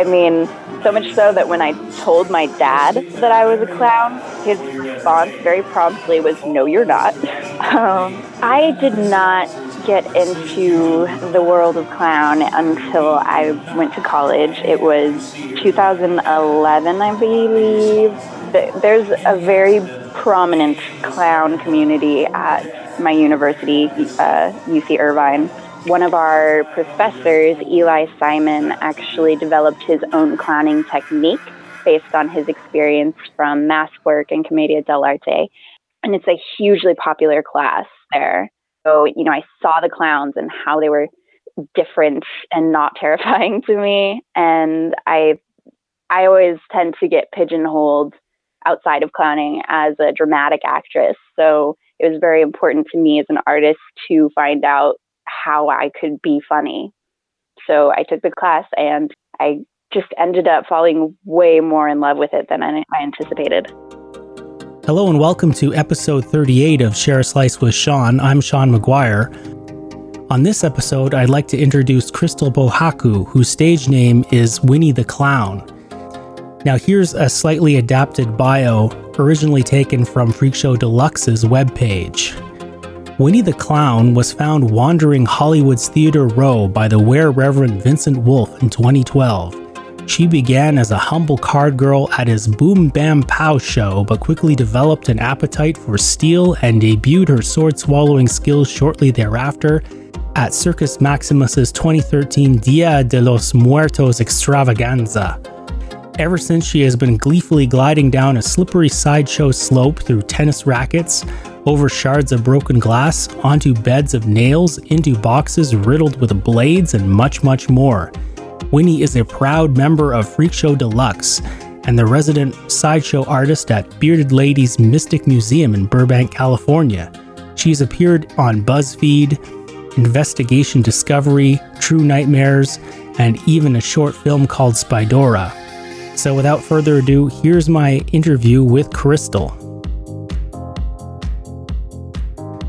I mean, so much so that when I told my dad that I was a clown, his response very promptly was, No, you're not. Um, I did not get into the world of clown until I went to college. It was 2011, I believe. There's a very prominent clown community at my university, uh, UC Irvine. One of our professors, Eli Simon, actually developed his own clowning technique based on his experience from mask work and Commedia dell'arte. And it's a hugely popular class there. So, you know, I saw the clowns and how they were different and not terrifying to me. And I I always tend to get pigeonholed outside of clowning as a dramatic actress. So it was very important to me as an artist to find out how I could be funny. So I took the class and I just ended up falling way more in love with it than I, anticipated. Hello and welcome to episode 38 of Share a Slice with Sean. I'm Sean McGuire. On this episode, I'd like to introduce Krystal Pohaku, whose stage name is Winnie the Clown. Now, here's a slightly adapted bio, originally taken from Freakshow Deluxe's webpage. Winnie the Clown was found wandering Hollywood's Theater Row by the Were Reverend Vincent Wolf in 2012. She began as a humble card girl at his Boom Bam Pow show, but quickly developed an appetite for steel and debuted her sword swallowing skills shortly thereafter at Circus Maximus's 2013 Dia de los Muertos extravaganza. Ever since she has been gleefully gliding down a slippery sideshow slope through tennis rackets, over shards of broken glass, onto beds of nails, into boxes riddled with blades, and much, much more. Winnie is a proud member of Freakshow Deluxe and the resident sideshow artist at Bearded Ladies Mystic Museum in Burbank, California. She's appeared on BuzzFeed, Investigation Discovery, True Nightmares, and even a short film called Spydora. So, without further ado, here's my interview with Krystal.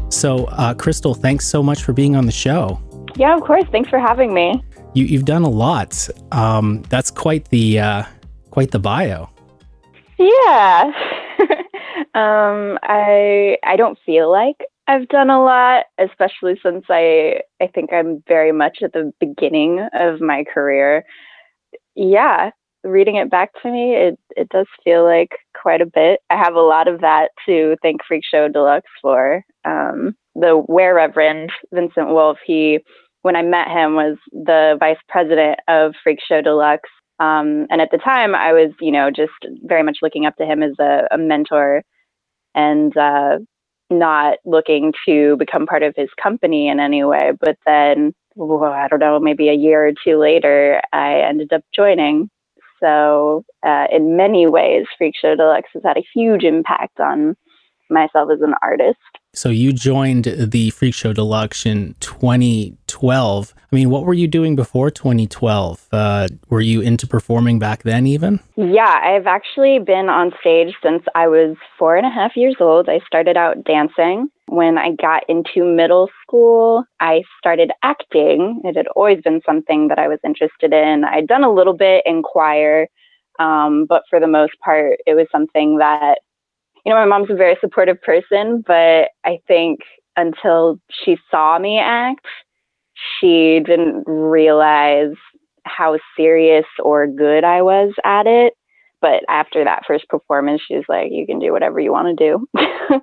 So, uh, Krystal, thanks so much for being on the show. Yeah, of course. Thanks for having me. You, have done a lot. Um, that's quite the uh, quite the bio. Yeah. um, I I don't feel like I've done a lot, especially since I I think I'm very much at the beginning of my career. Yeah, reading it back to me, it, it does feel like quite a bit. I have a lot of that to thank Freakshow Deluxe for. Um, the Where Reverend Vincent Wolf, he, when I met him, was the vice president of Freakshow Deluxe. Um, and at the time, I was, you know, just very much looking up to him as a, a mentor and uh, not looking to become part of his company in any way. But then, well, I don't know, maybe a year or two later, I ended up joining. So, uh, in many ways, Freakshow Deluxe has had a huge impact on myself as an artist. So, you joined the Freakshow Deluxe in 2012. I mean, what were you doing before 2012? Uh, were you into performing back then, even? Yeah, I've actually been on stage since I was four and a half years old. I started out dancing. When I got into middle school, I started acting. It had always been something that I was interested in. I'd done a little bit in choir, um, but for the most part, it was something that, you know, my mom's a very supportive person, but I think until she saw me act, she didn't realize how serious or good I was at it. But after that first performance, she was like, you can do whatever you want to do.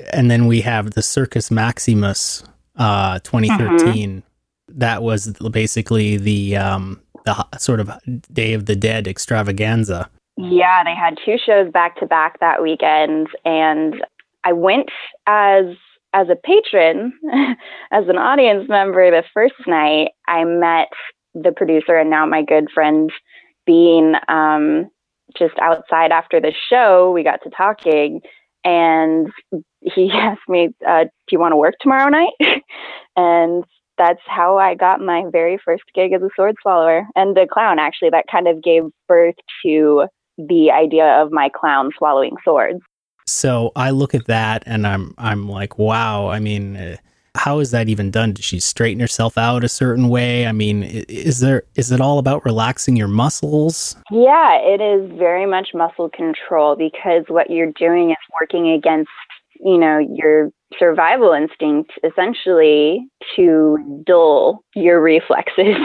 and then we have the Circus Maximus uh, 2013. Mm-hmm. That was basically the um, the sort of Day of the Dead extravaganza. Yeah, they had two shows back to back that weekend, and I went as as a patron, as an audience member. The first night, I met the producer and now my good friend Bean um, just outside after the show. We got to talking, and he asked me, uh, "Do you want to work tomorrow night?" and that's how I got my very first gig as a sword swallower and a clown. Actually, that kind of gave birth to the idea of my clown swallowing swords. So I look at that and I'm I'm like, wow. I mean, uh, how is that even done? Does she straighten herself out a certain way? I mean, is there is it all about relaxing your muscles? Yeah, it is very much muscle control because what you're doing is working against you know your survival instinct essentially to dull your reflexes.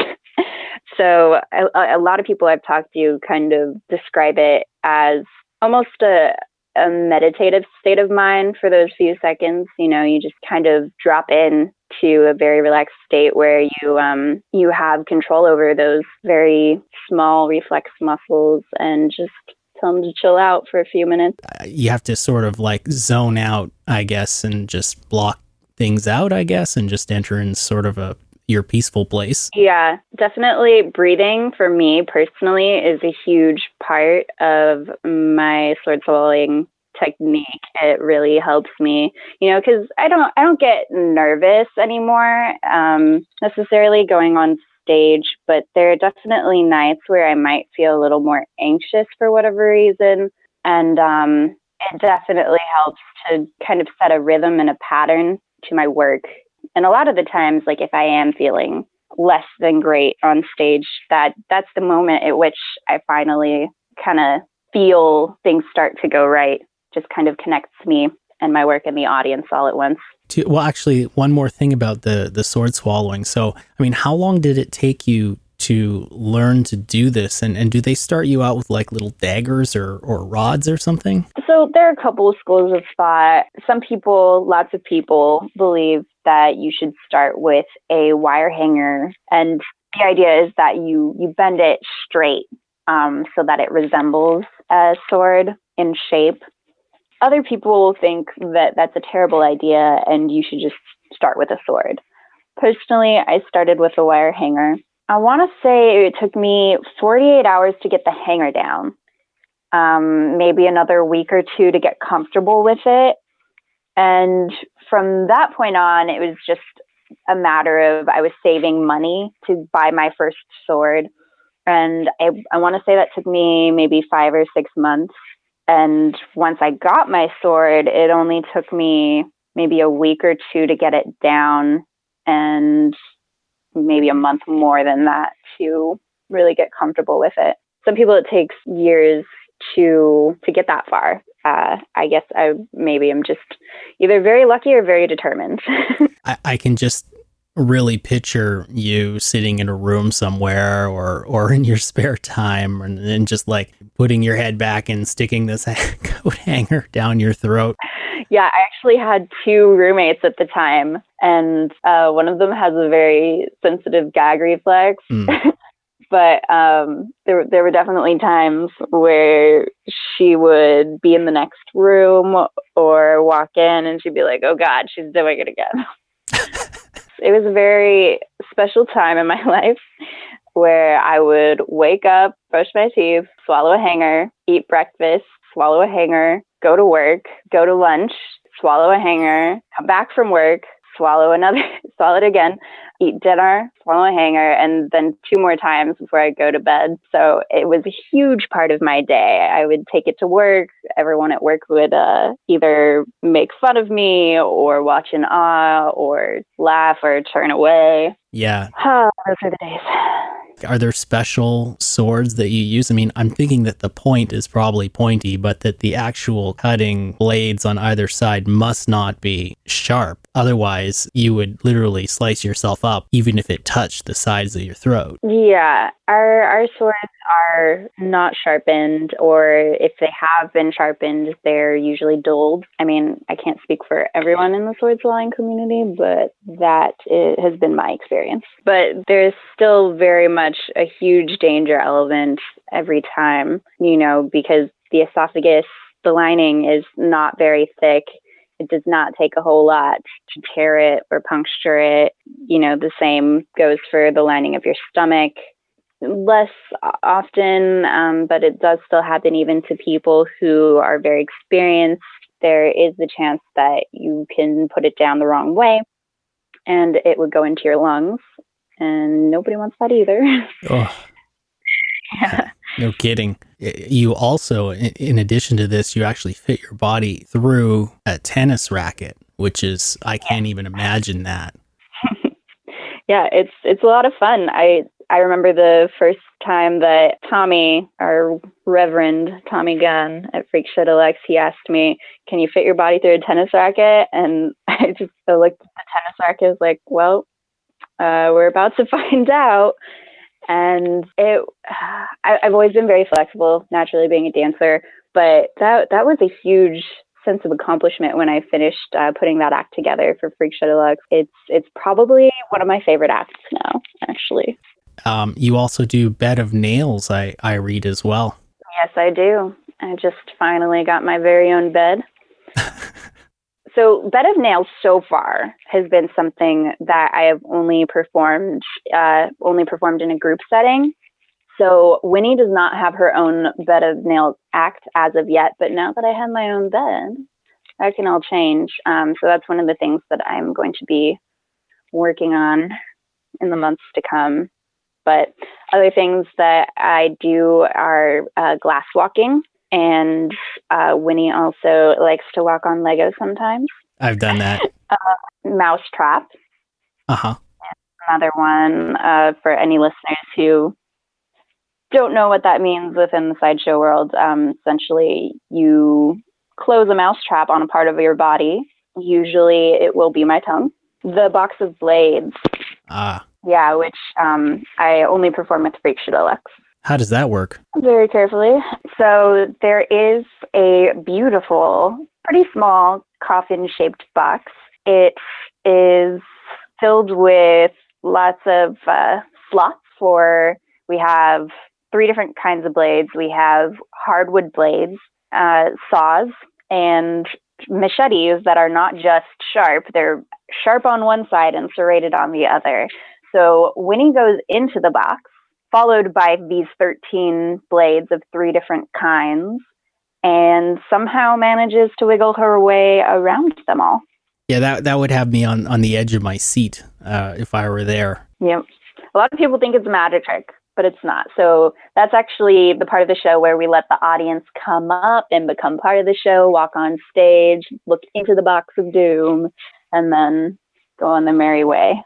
So a, a, lot of people I've talked to kind of describe it as almost a, a meditative state of mind for those few seconds. You know, you just kind of drop in to a very relaxed state where you um, you have control over those very small reflex muscles and just tell them to chill out for a few minutes. Uh, you have to sort of like zone out, I guess, and just block things out, I guess, and just enter in sort of a your peaceful place. Yeah, definitely breathing for me personally is a huge part of my sword swallowing technique. It really helps me, you know, because I don't I don't get nervous anymore um, necessarily going on stage, but there are definitely nights where I might feel a little more anxious for whatever reason. And um, it definitely helps to kind of set a rhythm and a pattern to my work. And a lot of the times, like if I am feeling less than great on stage, that that's the moment at which I finally kind of feel things start to go right. Just kind of connects me and my work and the audience all at once to, well, actually, one more thing about the the sword swallowing. So, I mean, how long did it take you to learn to do this? And and do they start you out with like little daggers or or rods or something? So there are a couple of schools of thought. Some people, lots of people, believe that you should start with a wire hanger, and the idea is that you you bend it straight um, so that it resembles a sword in shape other people will think that that's a terrible idea and you should just start with a sword. Personally, I started with a wire hanger. I want to say it took me 48 hours to get the hanger down, um, maybe another week or two to get comfortable with it. And from that point on, it was just a matter of I was saving money to buy my first sword. And I, I want to say that took me maybe five or six months and once I got my sword, it only took me maybe a week or two to get it down and maybe a month more than that to really get comfortable with it. Some people it takes years to to get that far. Uh, I guess I maybe I'm just either very lucky or very determined. I, I can just really picture you sitting in a room somewhere or or in your spare time and, and just like putting your head back and sticking this coat hanger down your throat. Yeah, I actually had two roommates at the time, and uh, one of them has a very sensitive gag reflex. Mm. But um, there, there were definitely times where she would be in the next room or walk in, and she'd be like, "Oh God, she's doing it again." it was a very special time in my life where I would wake up, brush my teeth, swallow a hanger, eat breakfast, swallow a hanger, go to work, go to lunch, swallow a hanger, come back from work, swallow another, swallow it again, eat dinner, swallow a hanger, and then two more times before I go to bed. So it was a huge part of my day. I would take it to work. Everyone at work would uh, either make fun of me or watch in awe or laugh or turn away. Yeah. Oh, those are the days. Are there special swords that you use? I mean, I'm thinking that the point is probably pointy, but that the actual cutting blades on either side must not be sharp. Otherwise, you would literally slice yourself up, even if it touched the sides of your throat. Yeah, our our swords are not sharpened, or if they have been sharpened, they're usually dulled. I mean, I can't speak for everyone in the sword swallowing community, but that has been my experience. But there's still very much a huge danger element every time, you know, because the esophagus, the lining is not very thick. It does not take a whole lot to tear it or puncture it. You know, the same goes for the lining of your stomach less often, um, but it does still happen even to people who are very experienced there is the chance that you can put it down the wrong way and it would go into your lungs. And nobody wants that either. Oh, yeah. no kidding. You also, in addition to this, you actually fit your body through a tennis racket, which is, I can't even imagine that. yeah, it's it's a lot of fun. I I remember the first time that Tommy, our Reverend Tommy Gunn at Freakshow Deluxe, he asked me, "Can you fit your body through a tennis racket?" And I just I looked at the tennis racket, I was like, "Well, uh, we're about to find out." And it, I, I've always been very flexible, naturally being a dancer, but that that was a huge sense of accomplishment when I finished uh, putting that act together for Freakshow Deluxe. It's it's probably one of my favorite acts now, actually. Um, you also do Bed of Nails, I, I read as well. Yes, I do. I just finally got my very own bed. So, Bed of Nails so far has been something that I have only performed, uh, only performed in a group setting. So, Winnie does not have her own Bed of Nails act as of yet, but now that I have my own bed, that can all change. Um, so, that's one of the things that I'm going to be working on in the months to come. But other things that I do are uh, glass walking, and uh, Winnie also likes to walk on Lego sometimes. I've done that. Mouse trap, Uh huh. another one uh, for any listeners who don't know what that means within the sideshow world. Um, essentially, you close a mouse trap on a part of your body. Usually, it will be my tongue. The box of blades, Ah, yeah, which um, I only perform with Freakshow Deluxe. How does that work? Very carefully. So there is a beautiful, pretty small coffin shaped box. It is filled with lots of uh, slots for, we have three different kinds of blades. We have hardwood blades, uh, saws, and machetes that are not just sharp, they're sharp on one side and serrated on the other. So Winnie goes into the box followed by these 13 blades of three different kinds, and somehow manages to wiggle her way around them all. Yeah, that that would have me on on the edge of my seat uh, if I were there. Yep. A lot of people think it's a magic trick, but it's not. So that's actually the part of the show where we let the audience come up and become part of the show, walk on stage, look into the box of doom, and then go on the merry way.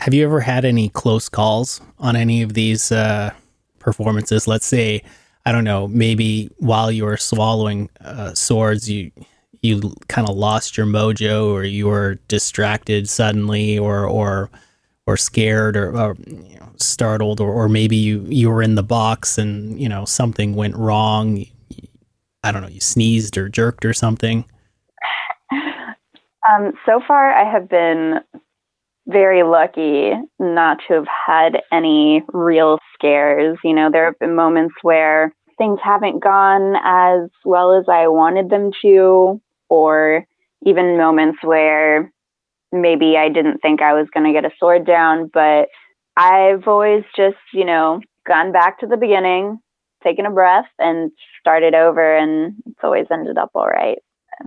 Have you ever had any close calls on any of these uh, performances? Let's say, I don't know, maybe while you were swallowing uh, swords, you you kind of lost your mojo, or you were distracted suddenly, or or or scared, or, or you know, startled, or, or maybe you you were in the box and you know something went wrong. I don't know, you sneezed or jerked or something. Um, so far, I have been very lucky not to have had any real scares. You know, there have been moments where things haven't gone as well as I wanted them to, or even moments where maybe I didn't think I was going to get a sword down, but I've always just, you know, gone back to the beginning, taken a breath, and started over, and it's always ended up all right.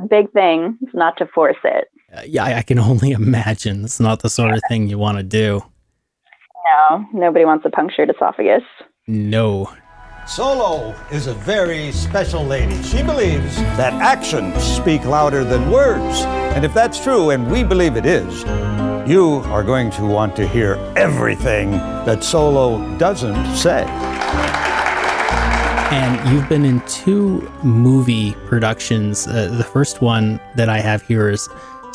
Big thing is not to force it. Uh, yeah, I, I can only imagine. It's not the sort of thing you want to do. No, nobody wants a punctured esophagus. No. Solo is a very special lady. She believes that actions speak louder than words. And if that's true, and we believe it is, you are going to want to hear everything that Solo doesn't say. And you've been in two movie productions. Uh, the first one that I have here is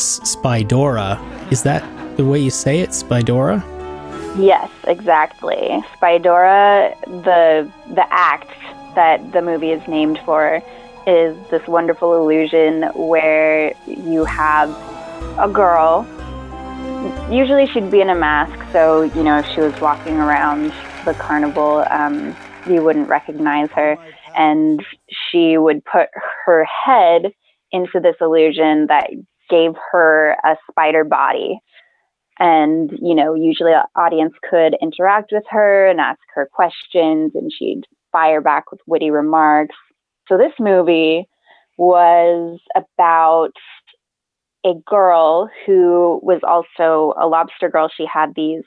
S- Spydora. Is that the way you say it, Spydora? Yes, exactly. Spydora, the the act that the movie is named for, is this wonderful illusion where you have a girl. Usually, she'd be in a mask, so you know if she was walking around the carnival, um, you wouldn't recognize her, and she would put her head into this illusion that gave her a spider body and you know usually the audience could interact with her and ask her questions and she'd fire back with witty remarks so this movie was about a girl who was also a lobster girl. She had these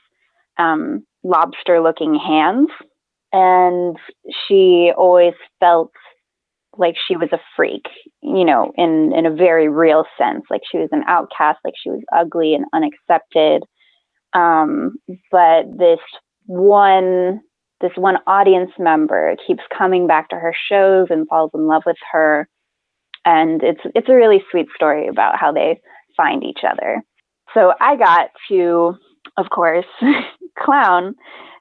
um, lobster looking hands, and she always felt like she was a freak, you know, in, in a very real sense. Like she was an outcast, like she was ugly and unaccepted. Um, but this one this one audience member keeps coming back to her shows and falls in love with her and it's it's a really sweet story about how they find each other so i got to of course clown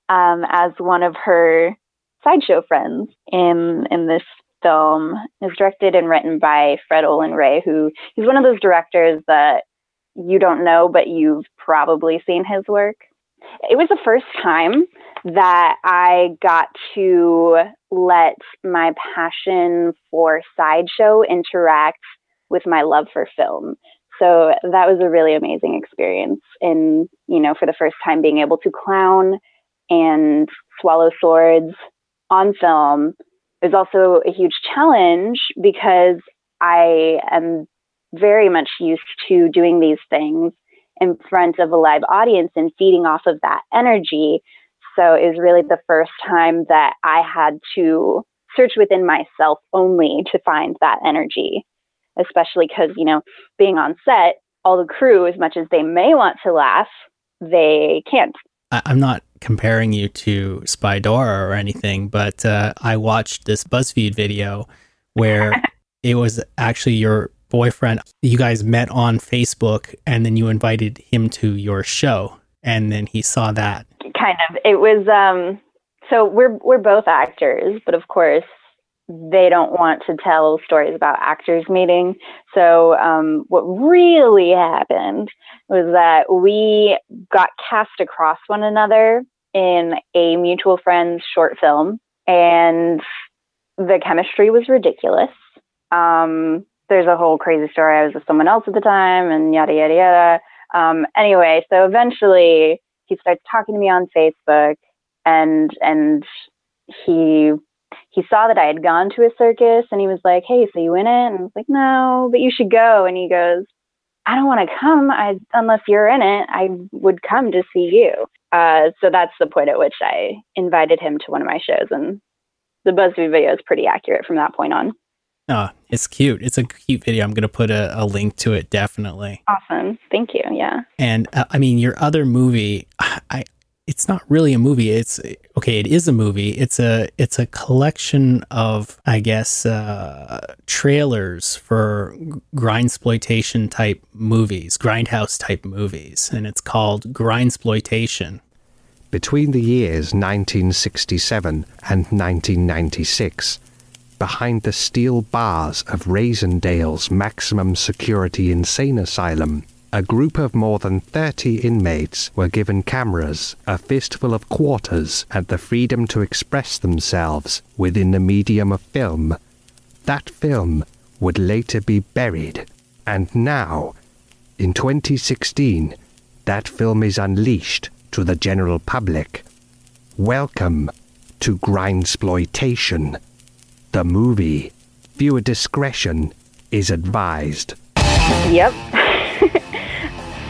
um, as one of her sideshow friends in in this film is directed and written by fred olen ray who he's one of those directors that you don't know but you've probably seen his work it was the first time that I got to let my passion for sideshow interact with my love for film. So that was a really amazing experience. And, you know, for the first time being able to clown and swallow swords on film is also a huge challenge because I am very much used to doing these things in front of a live audience and feeding off of that energy. So it was really the first time that I had to search within myself only to find that energy, especially because, you know, being on set, all the crew, as much as they may want to laugh, they can't. I'm not comparing you to Spydora or anything, but uh, I watched this BuzzFeed video where it was actually your boyfriend. You guys met on Facebook and then you invited him to your show and then he saw that kind of. It was um so we're we're both actors, but of course they don't want to tell stories about actors meeting. So um, what really happened was that we got cast across one another in a mutual friend's short film, and the chemistry was ridiculous. Um, there's a whole crazy story. I was with someone else at the time, and yada yada yada. Um, anyway, so eventually he starts talking to me on Facebook and and he he saw that I had gone to a circus and he was like, Hey, so you in it? And I was like, No, but you should go. And he goes, I don't want to come I, unless you're in it. I would come to see you. Uh, so that's the point at which I invited him to one of my shows. And the BuzzFeed video is pretty accurate from that point on. Oh, it's cute. It's a cute video. I'm going to put a, a, link to it definitely. Awesome. Thank you. Yeah. And uh, I mean, your other movie, I it's not really a movie. It's okay, it is a movie. It's a it's a collection of I guess uh, trailers for grindsploitation type movies, grindhouse type movies, and it's called Grindsploitation. Between the years 1967 and 1996, behind the steel bars of Raisindale's maximum security insane asylum, a group of more than 30 inmates were given cameras, a fistful of quarters, and the freedom to express themselves within the medium of film. That film would later be buried, and now, in 2016, that film is unleashed to the general public. Welcome to Grindsploitation the movie. Viewer discretion is advised. Yep.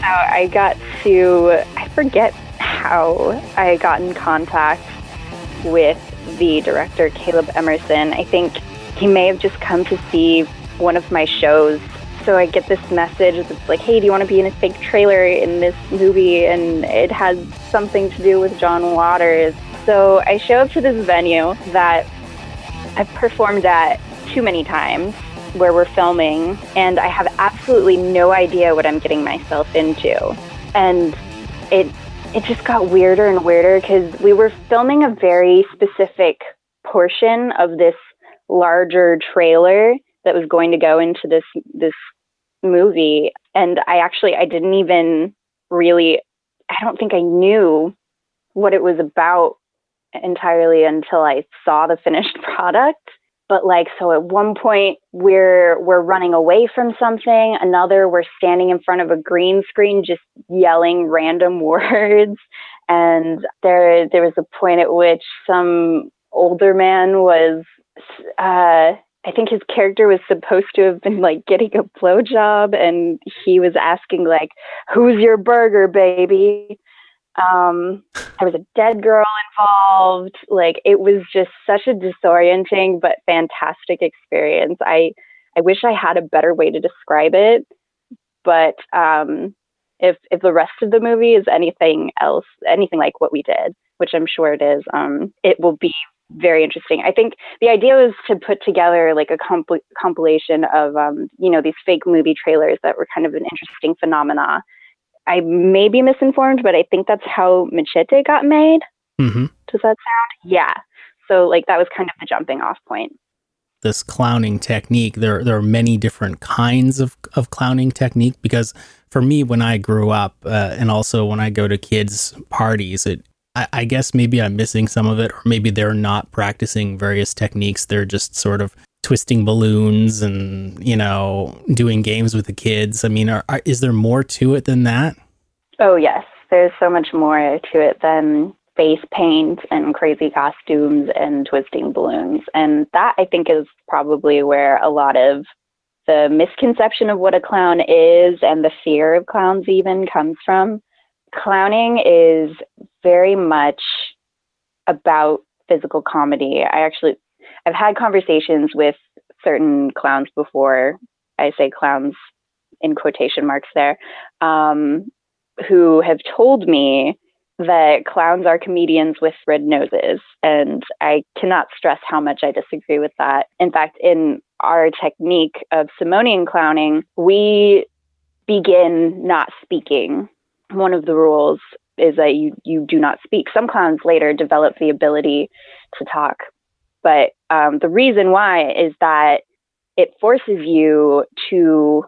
I got to, I forget how I got in contact with the director, Caleb Emerson. I think he may have just come to see one of my shows. So I get this message that's like, hey, do you want to be in a fake trailer in this movie? And it has something to do with John Waters. So I show up to this venue that I've performed at too many times where we're filming and I have absolutely no idea what I'm getting myself into. And it it just got weirder and weirder because we were filming a very specific portion of this larger trailer that was going to go into this this movie and I actually I didn't even really I don't think I knew what it was about entirely until I saw the finished product. But like, so at one point we're, we're running away from something. Another, we're standing in front of a green screen, just yelling random words. And there, there was a point at which some older man was, uh, I think his character was supposed to have been like getting a blowjob, and he was asking like, "Who's your burger, baby?" Um, there was a dead girl involved. Like it was just such a disorienting but fantastic experience. I I wish I had a better way to describe it, but um, if if the rest of the movie is anything else, anything like what we did, which I'm sure it is, um, it will be very interesting. I think the idea was to put together like a compl- compilation of um, you know these fake movie trailers that were kind of an interesting phenomena. I may be misinformed, but I think that's how Machete got made. Mm-hmm. Does that sound? Yeah. So like that was kind of the jumping off point. This clowning technique, there there are many different kinds of of clowning technique because for me, when I grew up, uh, and also when I go to kids' parties, it I, I guess maybe I'm missing some of it, or maybe they're not practicing various techniques. They're just sort of twisting balloons and you know doing games with the kids. I mean, are, are, is there more to it than that? Oh yes, there's so much more to it than face paint and crazy costumes and twisting balloons. And that I think is probably where a lot of the misconception of what a clown is and the fear of clowns even comes from. Clowning is very much about physical comedy. I actually I've had conversations with certain clowns before. I say clowns in quotation marks there, um, who have told me that clowns are comedians with red noses. And I cannot stress how much I disagree with that. In fact, in our technique of Simonian clowning, we begin not speaking. One of the rules is that you, you do not speak. Some clowns later develop the ability to talk. But um, the reason why is that it forces you to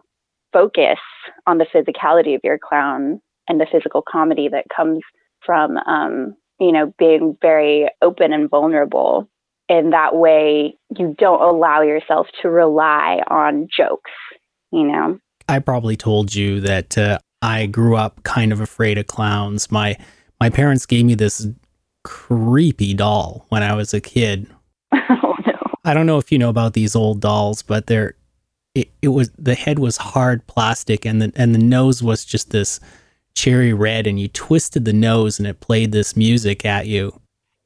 focus on the physicality of your clown and the physical comedy that comes from um, you know being very open and vulnerable. In that way you don't allow yourself to rely on jokes you know? I probably told you that uh, i grew up kind of afraid of clowns. My my parents gave me this creepy doll when i was a kid oh no i don't know if you know about these old dolls but they're it, it was the head was hard plastic and the and the nose was just this cherry red and you twisted the nose and it played this music at you,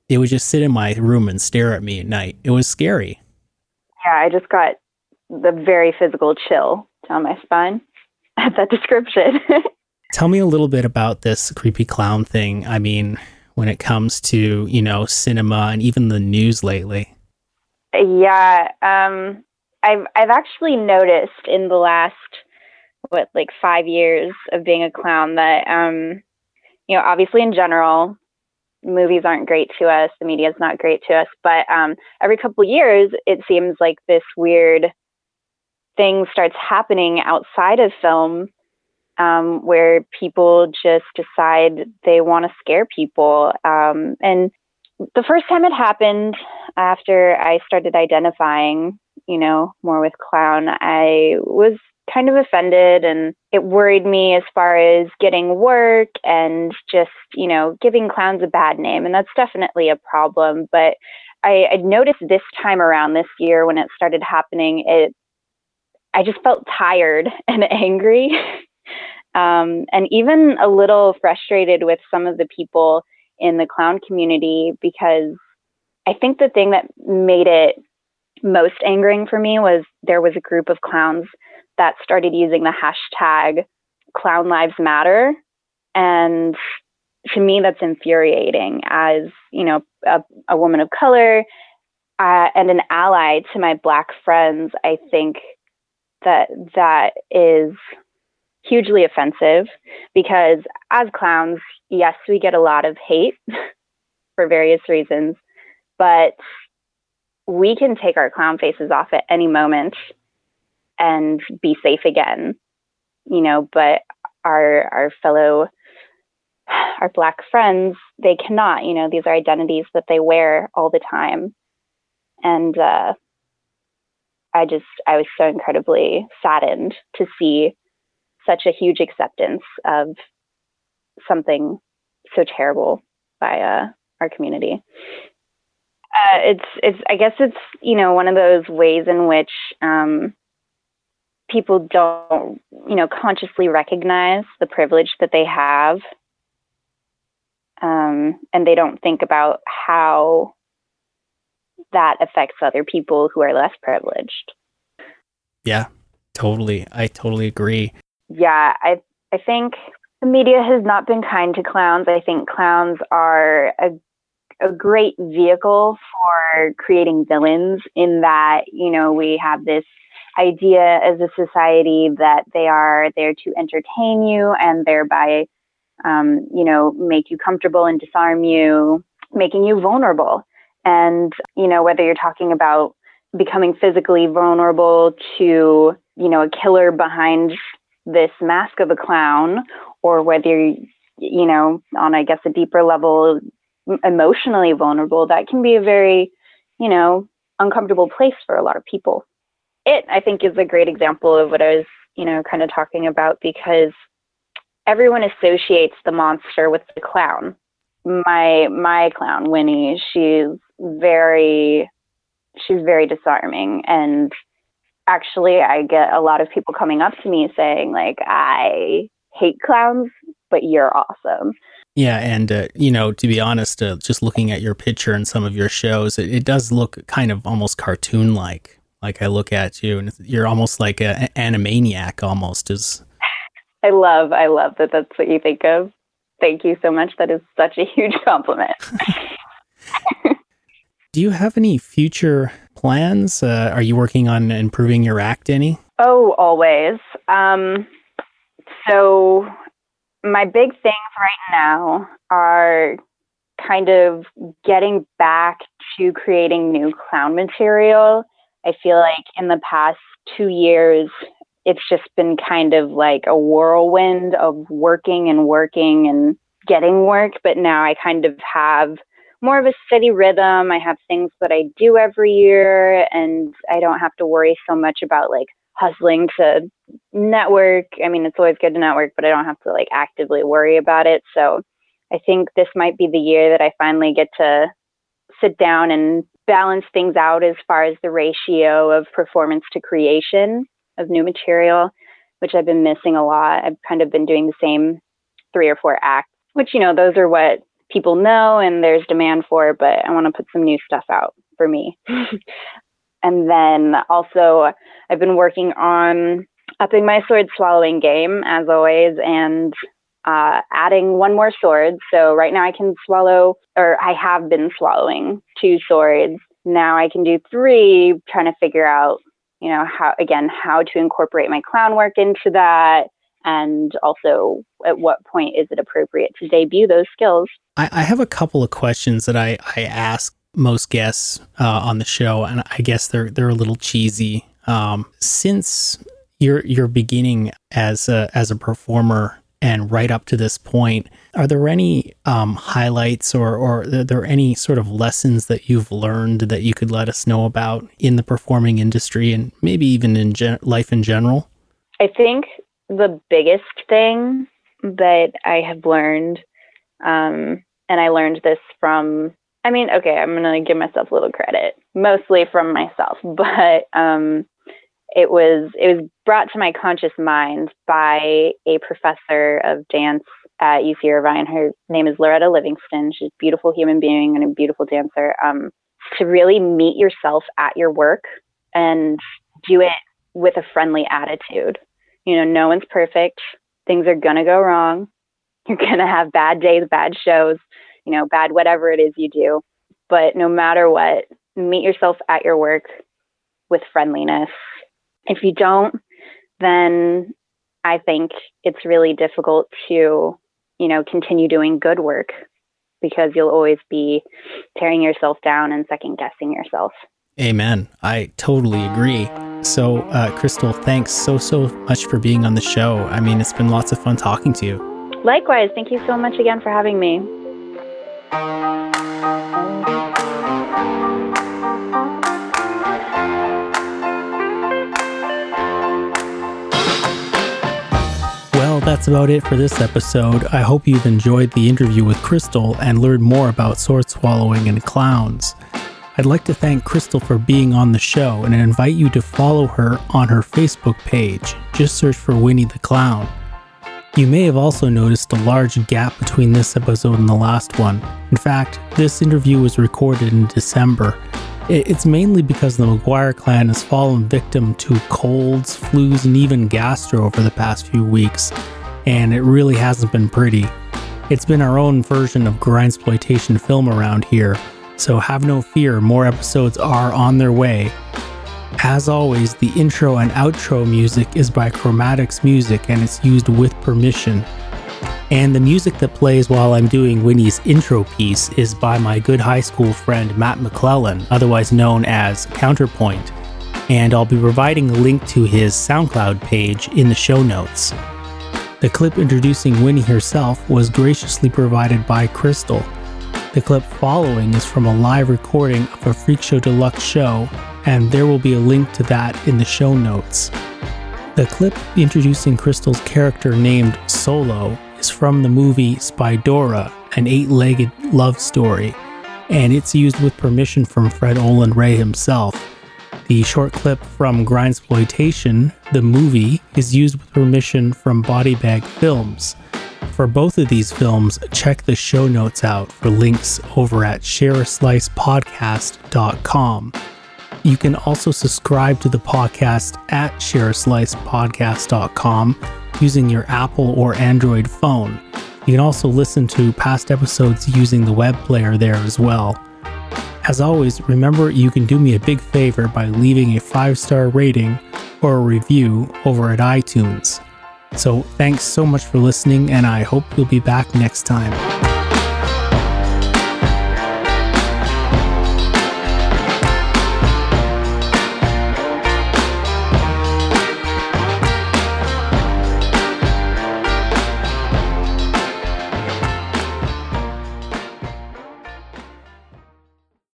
it would just sit in my room and stare at me at night. It was scary. Yeah, I just got the very physical chill down my spine at that description. Tell me a little bit about this creepy clown thing. I mean, when it comes to, you know, cinema and even the news lately. Yeah, um, I've I've actually noticed in the last what like five years of being a clown that um you know obviously in general movies aren't great to us the media is not great to us but um every couple years it seems like this weird thing starts happening outside of film um, where people just decide they want to scare people um, and the first time it happened after i started identifying you know more with clown i was kind of offended and it worried me as far as getting work and just, you know, giving clowns a bad name. And that's definitely a problem. But I, I noticed this time around this year when it started happening, it I just felt tired and angry. Um, and even a little frustrated with some of the people in the clown community because I think the thing that made it most angering for me was there was a group of clowns that started using the hashtag clown lives matter. And to me that's infuriating as you know a, a woman of color uh, and an ally to my black friends i think that that is hugely offensive because as clowns yes we get a lot of hate for various reasons but we can take our clown faces off at any moment and be safe again you know but our our fellow our black friends they cannot you know these are identities that they wear all the time. And uh, i just i was so incredibly saddened to see such a huge acceptance of something so terrible by uh, our community uh, it's it's I guess it's you know one of those ways in which um, people don't you know consciously recognize the privilege that they have, um, and they don't think about how that affects other people who are less privileged. Yeah, totally. I totally agree. Yeah, I I think the media has not been kind to clowns. I think clowns are a a great vehicle for creating villains in that, you know, we have this idea as a society that they are there to entertain you and thereby, um, you know, make you comfortable and disarm you, making you vulnerable. And, you know, whether you're talking about becoming physically vulnerable to, you know, a killer behind this mask of a clown, or whether you know, on, I guess, a deeper level, emotionally vulnerable, that can be a very, you know, uncomfortable place for a lot of people. It, I think, is a great example of what I was, you know, kind of talking about because everyone associates the monster with the clown. My my clown, Winnie, she's very she's very disarming and actually I get a lot of people coming up to me saying like I hate clowns, but you're awesome. Yeah, and uh, you know, to be honest, uh, just looking at your picture and some of your shows, it, it does look kind of almost cartoon-like. Like I look at you, and you're almost like an animaniac, almost. Is I love, I love that. That's what you think of. Thank you so much. That is such a huge compliment. Do you have any future plans? Uh, are you working on improving your act any? Oh, always. Um, so my big things right now are kind of getting back to creating new clown material. I feel like in the past two years, it's just been kind of like a whirlwind of working and working and getting work. But now I kind of have more of a steady rhythm. I have things that I do every year, and I don't have to worry so much about like hustling to network. I mean, it's always good to network, but I don't have to like actively worry about it. So I think this might be the year that I finally get to sit down and balance things out as far as the ratio of performance to creation of new material, which I've been missing a lot. I've kind of been doing the same three or four acts, which, you know, those are what people know and there's demand for, but I want to put some new stuff out for me. and then also, I've been working on upping my sword swallowing game as always and uh, adding one more sword. So right now I can swallow, or I have been swallowing two swords. Now I can do three, trying to figure out, you know, how, again, how to incorporate my clown work into that. And also, at what point is it appropriate to debut those skills? I, I have a couple of questions that I, I ask most guests uh, on the show, and I guess they're they're a little cheesy. Um, since your your beginning as a, as a performer and right up to this point, are there any um, highlights or or are there any sort of lessons that you've learned that you could let us know about in the performing industry and maybe even in gen- life in general? I think the biggest thing that I have learned, um, and I learned this from I mean, okay, I'm gonna give myself a little credit, mostly from myself, but um, it was it was brought to my conscious mind by a professor of dance at UC Irvine. Her name is Loretta Livingston. She's a beautiful human being and a beautiful dancer. Um, to really meet yourself at your work and do it with a friendly attitude. You know, no one's perfect. Things are gonna go wrong. You're gonna have bad days, bad shows you know, bad, whatever it is you do. But no matter what, meet yourself at your work with friendliness. If you don't, then I think it's really difficult to, you know, continue doing good work because you'll always be tearing yourself down and second guessing yourself. Amen. I totally agree. So, uh, Krystal, thanks so, so much for being on the show. I mean, it's been lots of fun talking to you. Likewise. Thank you so much again for having me. Well, that's about it for this episode. I hope you've enjoyed the interview with Krystal and learned more about sword swallowing and clowns. I'd like to thank Krystal for being on the show and invite you to follow her on her Facebook page. Just search for Winnie the Clown. You may have also noticed a large gap between this episode and the last one. In fact, this interview was recorded in December. It's mainly because the McGuire clan has fallen victim to colds, flus, and even gastro over the past few weeks, and it really hasn't been pretty. It's been our own version of grindsploitation film around here, so have no fear, more episodes are on their way. As always, the intro and outro music is by Chromatics Music and it's used with permission. And the music that plays while I'm doing Winnie's intro piece is by my good high school friend Matt McClellan, otherwise known as Counterpoint. And I'll be providing a link to his SoundCloud page in the show notes. The clip introducing Winnie herself was graciously provided by Krystal. The clip following is from a live recording of a Freakshow Deluxe show and there will be a link to that in the show notes. The clip introducing Krystal's character named Solo is from the movie Spydora, an eight legged love story, and it's used with permission from Fred Olen Ray himself. The short clip from Grindsploitation, the movie, is used with permission from Bodybag Films. For both of these films, check the show notes out for links over at shareaslicepodcast.com. You can also subscribe to the podcast at shareslicepodcast.com using your Apple or Android phone. You can also listen to past episodes using the web player there as well. As always, remember you can do me a big favor by leaving a five star rating or a review over at iTunes. So, thanks so much for listening, and I hope you'll be back next time.